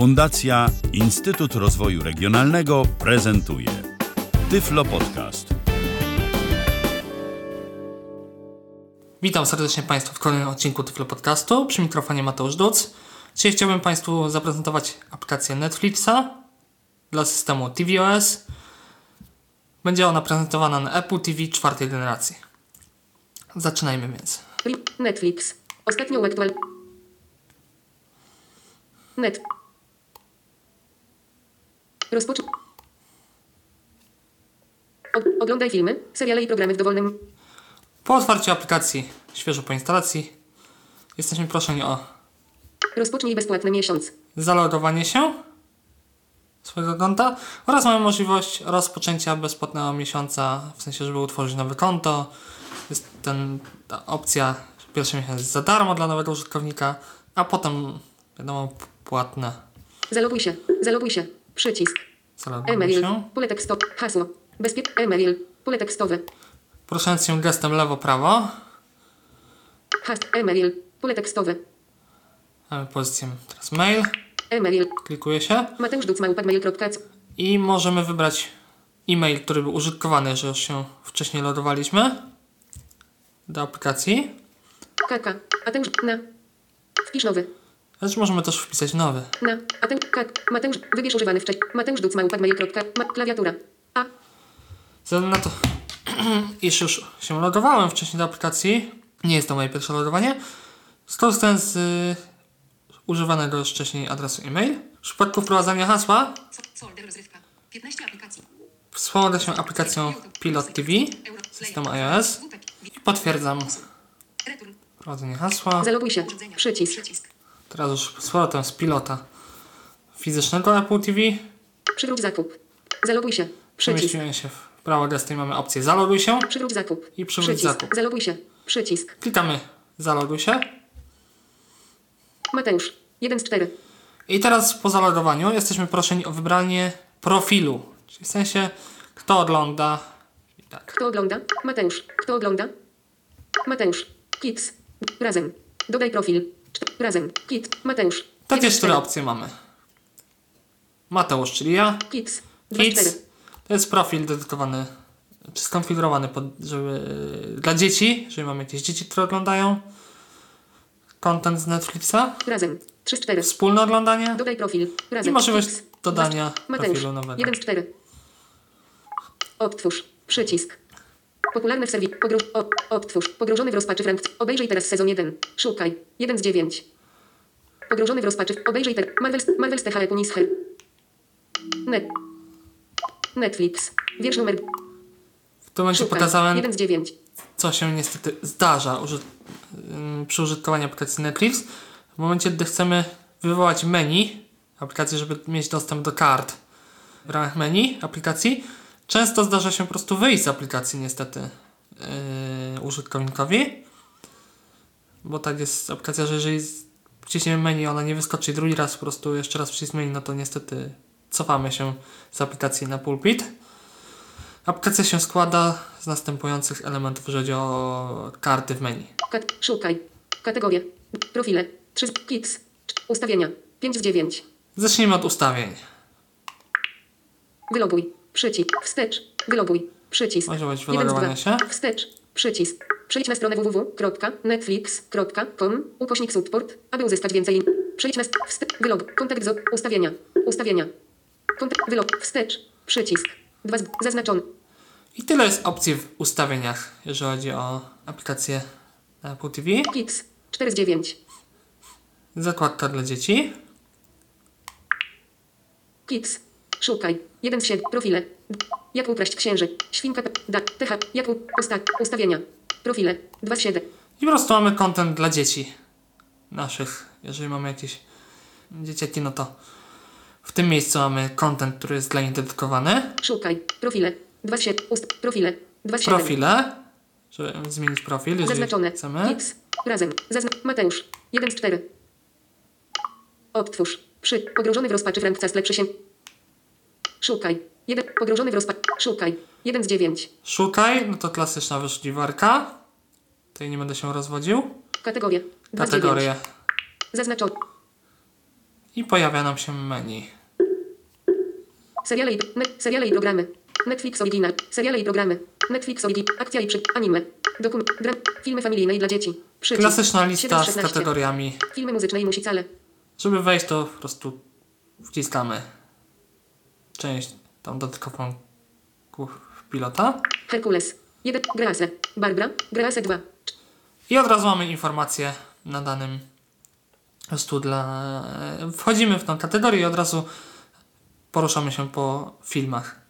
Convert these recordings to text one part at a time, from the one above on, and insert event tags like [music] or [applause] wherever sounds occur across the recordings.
Fundacja Instytut Rozwoju Regionalnego prezentuje Tyflo Podcast. Witam serdecznie Państwa w kolejnym odcinku Tyflo Podcastu. Przy mikrofonie Mateusz Duc. Dzisiaj chciałbym Państwu zaprezentować aplikację Netflixa dla systemu tvOS. Będzie ona prezentowana na Apple TV czwartej generacji. Zaczynajmy więc. Netflix. Ostatnio aktual. Net. Rozpocz... Oglądaj filmy, seriale i programy w dowolnym... Po otwarciu aplikacji, świeżo po instalacji, jesteśmy proszeni o Rozpocznij bezpłatny miesiąc. zalogowanie się swojego konta oraz mamy możliwość rozpoczęcia bezpłatnego miesiąca, w sensie, żeby utworzyć nowe konto. Jest ten, ta opcja, że pierwszy miesiąc jest za darmo dla nowego użytkownika, a potem, wiadomo, płatne. Zaloguj się. Zaloguj się. Przycisk. E-mail. Pole tekstowe. Hasło. Bezpiecz... E-mail. Pole tekstowe. Poruszając się gestem lewo-prawo, Has... E-mail. Pole tekstowe. mamy pozycję teraz mail, E-mail. klikuje się Mateusz i możemy wybrać e-mail, który był użytkowany, że już się wcześniej lodowaliśmy do aplikacji. Kaka. Mateusz... Na. Wpisz nowy. Lecz możemy też wpisać nowy. Na. Mateusz... Kak. Mateusz... Wybierz używany wcześniej. Mateusz Duc małpa.mail.com Ma... Klawiatura. A. Względu na to, [clears throat] iż już się logowałem wcześniej do aplikacji, nie jest to moje pierwsze logowanie, skorzystałem z y, używanego już wcześniej adresu e-mail. W przypadku wprowadzania hasła Solder rozrywka. 15 aplikacji. wspomogę się aplikacją Pilot TV systemu iOS i potwierdzam wprowadzenie hasła. Zaloguj się. Przycisk. Teraz już z powrotem z pilota fizycznego Apple TV Przywróć zakup. Zaloguj się. Przycisk. przemieściłem się w prawo gestem i mamy opcję zaloguj się. Przywróć zakup. I przywróć Przycisk. zakup. Zaloguj się. Przycisk. Klikamy zaloguj się. Mateusz. 1 z 4. I teraz po zalogowaniu jesteśmy proszeni o wybranie profilu. Czyli w sensie, kto ogląda. Tak. Kto ogląda? Mateusz. Kto ogląda? Mateusz. Kids. Razem. Dodaj profil. Razem. Kit. Mateusz. Z cztery czterech. opcje mamy. Mateusz, czyli ja. Kids. 2 z Kids. 4. To jest profil dedykowany, czy skonfigurowany pod, żeby, dla dzieci, jeżeli mamy jakieś dzieci, które oglądają content z Netflixa. Razem. 3 z 4. Wspólne oglądanie. Dodaj profil. Razem. I możliwość dodania Mateusz. profilu nowego. 1 z 4. Odtwórz. Przycisk. Popularny w serwisie. Pogro... O, odtwórz. Pogrążony w rozpaczy Frank. Obejrzyj teraz sezon 1. Szukaj. 1 z 9. Pogrążony w rozpaczy. Obejrzyj teraz. Marvel, Marvel Stechare Punis Her. Net. Netflix. Wiersz numer. W tym momencie pokazałem 1 z 9. co się niestety zdarza uży- przy użytkowaniu aplikacji Netflix. W momencie, gdy chcemy wywołać menu aplikacji, żeby mieć dostęp do kart w ramach menu aplikacji, często zdarza się po prostu wyjść z aplikacji niestety yy, użytkownikowi. Bo tak jest aplikacja, że jeżeli wciśniemy menu, ona nie wyskoczy drugi raz po prostu jeszcze raz wciśniemy menu, no to niestety cofamy się z aplikacji na pulpit. Aplikacja się składa z następujących elementów, jeżeli chodzi o karty w menu. Kat, szukaj. Kategorie. Profile. 3 z Kids. Czt- Ustawienia. 5 z 9. Zacznijmy od ustawień. Wyloguj. Przycisk. Wstecz. Wyloguj. Przycisk. Z wylogowania dwa. się. Wstecz. Przycisk. Przejdź na stronę www.netflix.com ukośnik support, aby uzyskać więcej. Przejdź na st- wste- wylog. Kontakt z ustawienia. Ustawienia. Kontakt wylog. Wstecz. Przycisk. Dwa z zaznaczony. I tyle jest opcji w ustawieniach, jeżeli chodzi o aplikację Apple TV. Kids. 4 z 9. Zakładka dla dzieci. Kids. Szukaj. 1 z 7. Profile. Jak ukraść księży. Świnka. Da. TH. Jak u- usta ustawienia. Profile. 2 z 7. I po prostu mamy content dla dzieci naszych. Jeżeli mamy jakieś dzieciaki, no to w tym miejscu mamy content, który jest dla nich dedykowany. Szukaj. Profile. 2 z 7. Ust. Profile. 2 z 7. Profile, żeby zmienić profil, jeżeli Zaznaczone. chcemy. Kids. Razem. Zazna Mateusz. 1 z 4. Odtwórz. Przy. Pogrążony w rozpaczy Frank Cas lepszy się. Szukaj. Jeden. Pogrążony w rozpaczy. Szukaj. 1 z 9. Szukaj, no to klasyczna wyszukiwarka. Tutaj nie będę się rozwodził. Kategorie. 2 z 9. Kategorie. Zaznaczone. I pojawia nam się menu. Seriale i, ne, seriale i programy. Netflix Original. Seriale i programy. Netflix Original. Akcja i przy... Anime. Dokument. Dra, filmy familijne i dla dzieci. Przycisk. Klasyczna lista z 7-16. kategoriami. Filmy muzyczne i musicale. Żeby wejść, to po prostu wciskamy część tam dodatkową pilota. Herkules. 1. Grease. Barbara. Grease 2. I od razu mamy informację na danym dla... Wchodzimy w tą kategorię i od razu poruszamy się po filmach.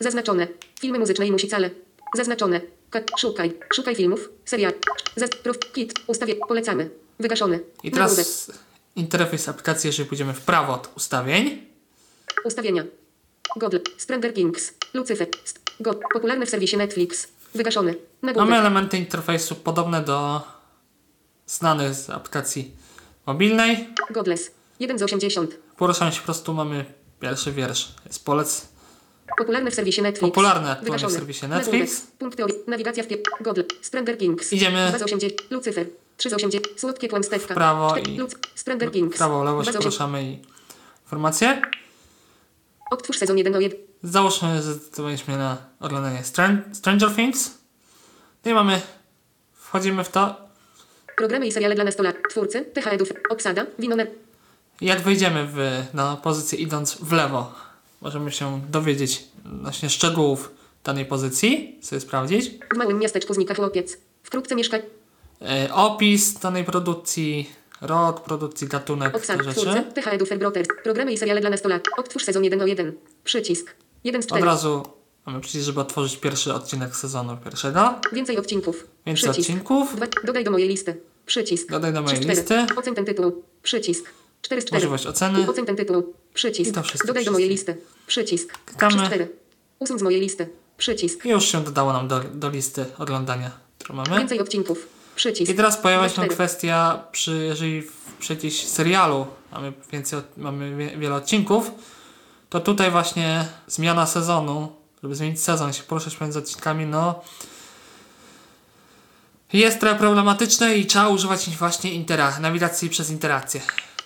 Zaznaczone. Filmy muzyczne i musicale. Zaznaczone. Ka- szukaj. Szukaj filmów. Serial. Zaz- prof. Kit. Ustawie. Polecamy. Wygaszone. I teraz interfejs aplikacji, jeżeli pójdziemy w prawo od ustawień, Ustawienia. Google. Stranger Kings. Lucifer. God. Popularne w serwisie Netflix. Wygaszony. Nagłówek. mamy elementy interfejsu podobne do znanych z aplikacji mobilnej. Godless. 1 z 80. Poruszamy się po prostu, mamy pierwszy wiersz. Jest polec Popularne w serwisie Netflix. Popularne aktualnie w serwisie. Netflix. Punkty. Nawigacja w. Google. Stranger Kings. Idziemy 2 z 80. Lucifer. 3 z 80. Słodkie kłamstewka. w prawo i- Stranger Kings. w prawo, lewo 2 się z 80. poruszamy i informacje. Odtwórz sezon 1 do 1. Załóżmy, że zdecydowaliśmy na oglądanie Stran- Stranger Things. No i mamy, wchodzimy w to. Programy i seriale dla nastolatków. Twórcy. TH Edów. Obsada. Winoner. I Jak wejdziemy w, na pozycję idąc w lewo, możemy się dowiedzieć właśnie szczegółów danej pozycji, sobie sprawdzić. W małym miasteczku znika chłopiec. Wkrótce mieszka E, opis danej produkcji, rok produkcji, gatunek, Obsad. te rzeczy. Brothers. Programy i seriale dla nastolatków. Odtwórz sezon 1 do 1. Przycisk. 1 z 4. Od razu mamy przycisk, żeby otworzyć pierwszy odcinek sezonu pierwszego. Więcej odcinków. Więcej Przycisk. odcinków. Dwa. Dodaj do mojej listy. Przycisk. Dodaj do mojej 3 z 4. listy. Ocen ten tytuł. Przycisk. 4 z 4. Możliwość oceny. Ocen ten tytuł. Przycisk. I to wszystko. Dodaj do mojej listy. Przycisk. Klikamy. 3 z 4. Usuń z mojej listy. Przycisk. I już się dodało nam do, do listy oglądania, którą mamy. Więcej odcinków. Przycisk. I teraz pojawia się kwestia, przy, jeżeli w jakimś serialu mamy, więcej, mamy wie, wiele odcinków, to tutaj właśnie zmiana sezonu, żeby zmienić sezon, się poruszać między odcinkami, no jest trochę problematyczne i trzeba używać właśnie intera- nawigacji przez interakcję.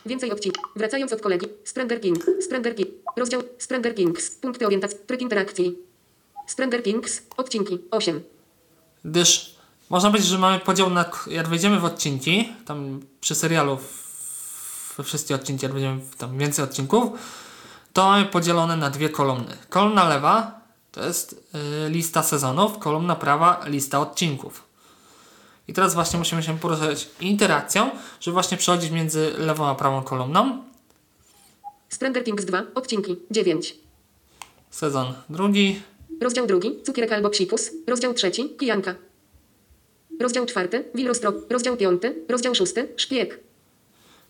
Więcej odcinków. Wracając od kolegi. Stranger King. Stranger King. Rozdział Stranger Kings. Punkty orientacji. Tryb interakcji. Stranger Kings. Odcinki. 8. Gdyż można powiedzieć, że mamy podział na. Jak wejdziemy w odcinki, tam przy serialu we wszystkie odcinki, jak będziemy w tam więcej odcinków, to mamy podzielone na dwie kolumny. Kolumna lewa to jest y, lista sezonów, kolumna prawa lista odcinków. I teraz właśnie musimy się poruszać interakcją, żeby właśnie przechodzić między lewą a prawą kolumną. Stranger Kings 2. Odcinki. 9. Sezon drugi, Rozdział drugi. Cukierek albo psikus. Rozdział trzeci. Kijanka. Rozdział czwarty. Wilrostro. Rozdział piąty. Rozdział szósty. Szpieg.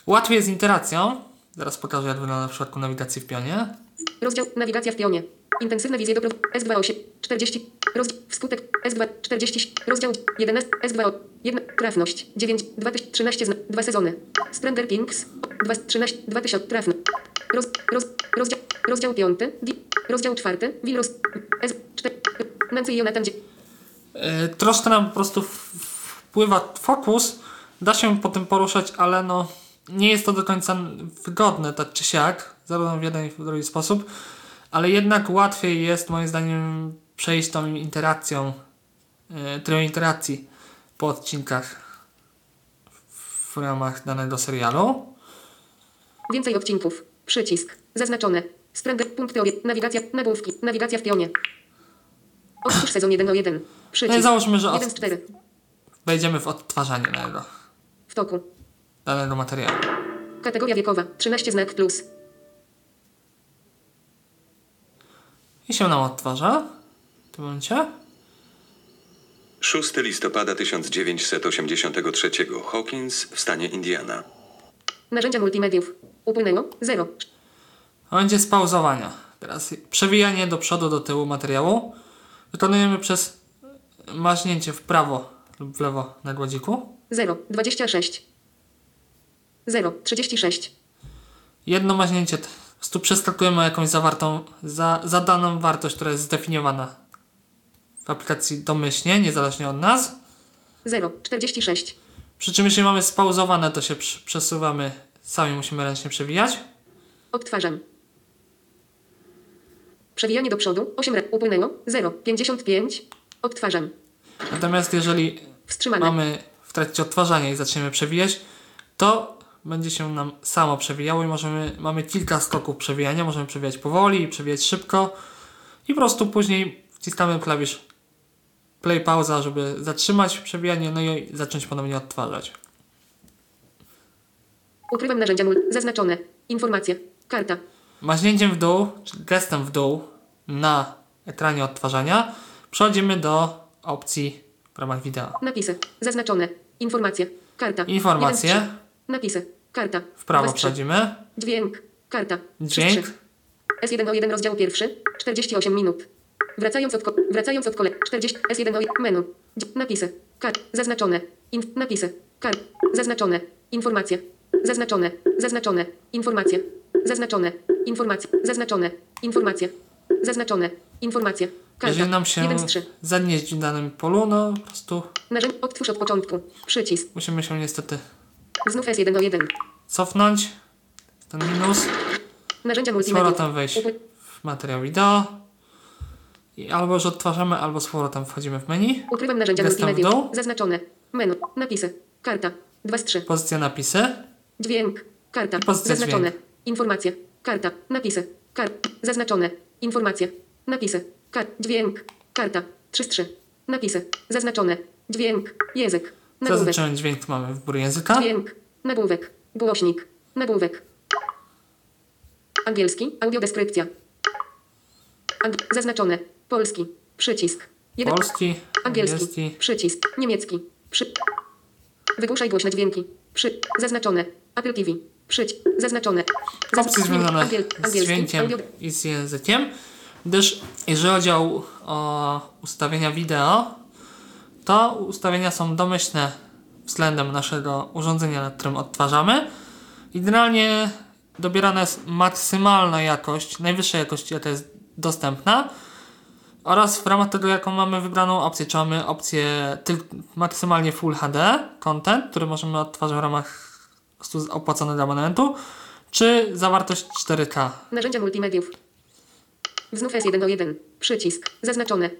Łatwiej z interakcją. Zaraz pokażę, jak wygląda w przypadku nawigacji w pionie. Rozdział Nawigacja w pionie. Intensywne wizje do pro... S28. 40. Rozdział Wskutek S2. 40. Rozdział 11. S2. 1. Trafność. 9. 2013. Zna... 2 sezony. Stranger Kings. 2. 13. 2000. Trafność. Roz... Roz... Rozdział... Rozdział 5. Di... Rozdział 4. Wilros... S... 4. Nancy i Jonathan. Yy, troszkę nam po prostu wpływa fokus, da się po tym poruszać, ale no nie jest to do końca wygodne, tak czy siak, zarówno w jeden i w drugi sposób, ale jednak łatwiej jest moim zdaniem przejść tą interakcją, yy, interakcji po odcinkach w ramach danego serialu. Więcej odcinków. Przycisk. Zaznaczone. Stranger. Punkty. Nawigacja. Nagłówki. Nawigacja w pionie. Otwórz sezon 1 o 1. No i Przycisk. załóżmy, że 1 z od, 4. wejdziemy w odtwarzanie danego, W toku. danego materiału. Kategoria wiekowa. 13 znak plus. I się nam odtwarza w tym momencie. 6 listopada 1983 Hawkins w stanie Indiana. Narzędzia multimediów. Upłynęło 0. W momencie spauzowania. Teraz przewijanie do przodu, do tyłu materiału wykonujemy przez maźnięcie w prawo lub w lewo na gładziku. 0. 26. 0. 36. Jedno maźnięcie, po prostu przeskakujemy jakąś zawartą, za, zadaną wartość, która jest zdefiniowana w aplikacji domyślnie, niezależnie od nas. 0. 46. Przy czym jeśli mamy spauzowane, to się przesuwamy sami musimy ręcznie przewijać. Odtwarzam. Przewijanie do przodu. 8 razy. Upłynęło. 0. 55. Odtwarzam. Natomiast jeżeli Wstrzymane. mamy w trakcie odtwarzania i zaczniemy przewijać, to będzie się nam samo przewijało i możemy, mamy kilka skoków przewijania. Możemy przewijać powoli, przewijać szybko i po prostu później wciskamy klawisz play pauza, żeby zatrzymać przewijanie, no i zacząć ponownie odtwarzać. Ukrywam narzędzia. Zaznaczone. Informacja. Karta. Maźnięciem w dół, gestem w dół na ekranie odtwarzania przechodzimy do opcji w ramach wideo. Napisy. Zaznaczone. Informacja. Karta. Informacje. Napisy. Karta. W prawo przechodzimy. Dźwięk. Karta. Dźwięk. trzech. S1 o 1 rozdział pierwszy. 48 minut. Wracając od, ko- wracając od kole. 40. S1 o 1 menu. Napisy. Kar. Zaznaczone. Inf- napisy. Kar. Zaznaczone. Informacje. Zaznaczone. Zaznaczone. Informacje. Zaznaczone. Informacje. Zaznaczone. Informacje. Zaznaczone. Informacje. Karta. Jeżeli nam się Jeden z trzech. zanieść w danym polu, no po prostu Narzędzie. Odtwórz od początku. Przycisk. musimy się niestety Znów S1 o 1. cofnąć. Ten minus. Narzędzia Z multimedia. powrotem wejść w materiał wideo. I albo już odtwarzamy, albo z powrotem wchodzimy w menu. Ukrywam narzędzia multimedia. Zaznaczone. Menu. Napisy. Karta. 2 z 3. Pozycja napisy. Dźwięk. Karta. I pozycja Zaznaczone. dźwięk. Informacje. Karta. Napisy. Kar. Zaznaczone. Informacje. Napisy. Kar. Dźwięk. Karta. 3 z 3. Napisy. Zaznaczone. Dźwięk. Język. Nagłówek. Zaznaczony dźwięk mamy w górę języka. Dźwięk. Nagłówek. Głośnik. Nagłówek. Angielski. Audiodeskrypcja. Ang- zaznaczone. Polski. Przycisk. Jeden. Polski, Angielski. angielski. Przycisk. Niemiecki. Przy. Wygłuszaj głośne dźwięki. Przy. Zaznaczone. Apple TV. Przyć. Zaznaczone. Opcje związane z dźwiękiem i z językiem, gdyż jeżeli chodzi o, o ustawienia wideo, to ustawienia są domyślne względem naszego urządzenia, nad którym odtwarzamy. I generalnie dobierana jest maksymalna jakość, najwyższa jakość, jaka jest dostępna. Oraz w ramach tego, jaką mamy wybraną opcję, czy mamy opcję maksymalnie Full HD content, który możemy odtwarzać w ramach opłaconego abonamentu, czy zawartość 4K. Narzędzia multimediów. Znów S1 o 1. Przycisk. Zaznaczone.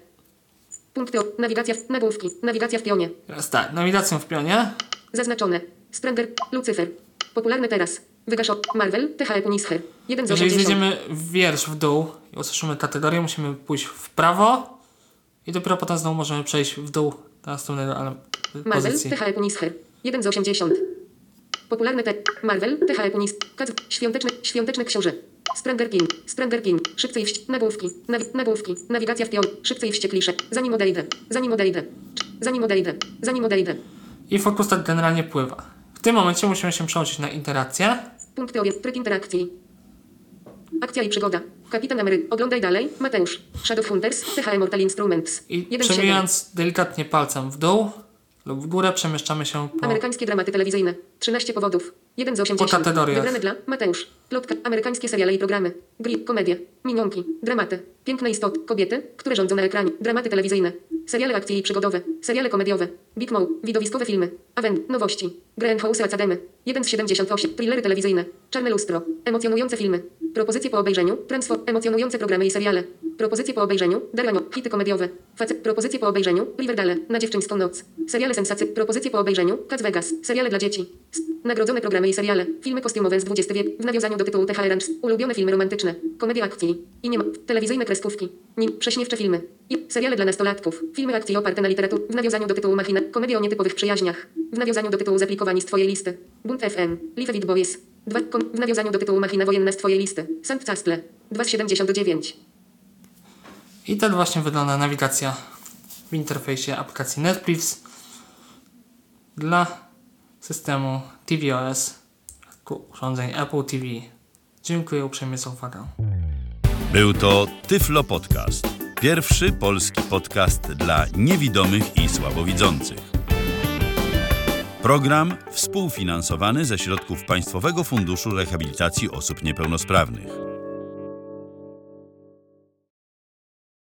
Punkty. o- Nawigacja. w- Nagłówki. Nawigacja w pionie. Teraz tak, nawigacją w pionie. Zaznaczone. Sprenger. Lucyfer. Popularny teraz. Wygasz od Marvel. THE Punisher. 1 z Jeżeli 80. zjedziemy wiersz w dół i usłyszymy kategorię, musimy pójść w prawo i dopiero potem znowu możemy przejść w dół do następnego ale, Marvel. pozycji. THE Punisher. 1 z 80. Popularny te Marvel. THE Punis. Kac. Świąteczny. Świąteczny książę. Sprenger King. Sprenger King. Szybciej wść. Nagłówki. Nawi nagłówki. Nawigacja w pion. Szybciej wścieklisze. Zanim odejdę. Zanim odejdę. Zanim odejdę. Zanim odejdę. I fokus tak generalnie pływa. W tym momencie musimy się przełączyć na interakcję. Punkty obie. Tryb interakcji. Akcja i przygoda. Kapitan Amery. Oglądaj dalej. Mateusz. Shadowhunters. THE Mortal Instruments. I 1 z 7. przewijając delikatnie palcem w dół lub w górę przemieszczamy się po... Amerykańskie dramaty telewizyjne. 13 powodów. 1 z 80. Po kategoriach. Wybrane dla Mateusz. Plotka. Amerykańskie seriale i programy. Gry. Komedie. Minionki. Dramaty. Piękne istoty. Kobiety, które rządzą na ekranie. Dramaty telewizyjne. Seriale akcji i przygodowe. Seriale komediowe. Big Mouth. Widowiskowe filmy. Awen. Nowości. Greenhouse Academy. 1 z 78. Thrillery telewizyjne. Czarne lustro. Emocjonujące filmy. Propozycje po obejrzeniu. Transform. Emocjonujące programy i seriale. Propozycje po obejrzeniu. Daranio. Hity komediowe. Facet. Propozycje po obejrzeniu. Riverdale. Na dziewczyńską noc. Seriale sensacy. Propozycje po obejrzeniu. Cats Vegas. Seriale dla dzieci. Nagrodzone programy i seriale. Filmy kostiumowe z XX wieku. W nawiązaniu do tytułu THR Ranch. Ulubione filmy romantyczne. Komedie akcji. I nie ma. Telewizyjne kreskówki. Nim. Prześmiewcze filmy. I seriale dla nastolatków. Filmy akcji oparte na literaturze. W nawiązaniu do tytułu Machina. Komedie o nietypowych przyjaźniach. W nawiązaniu do tytułu Zaplikowani z Twojej listy. Bunt FM. Live It Boys. Dwa, kom, w nawiązaniu do tytułu Machina wojenna z Twojej listy. Sankt Castle. 2 z 79. I tak właśnie wygląda nawigacja w interfejsie aplikacji Netflix dla systemu tvOS urządzeń Apple TV. Dziękuję uprzejmie za uwagę. Był to Tyflo Podcast. Pierwszy polski podcast dla niewidomych i słabowidzących. Program współfinansowany ze środków Państwowego Funduszu Rehabilitacji Osób Niepełnosprawnych.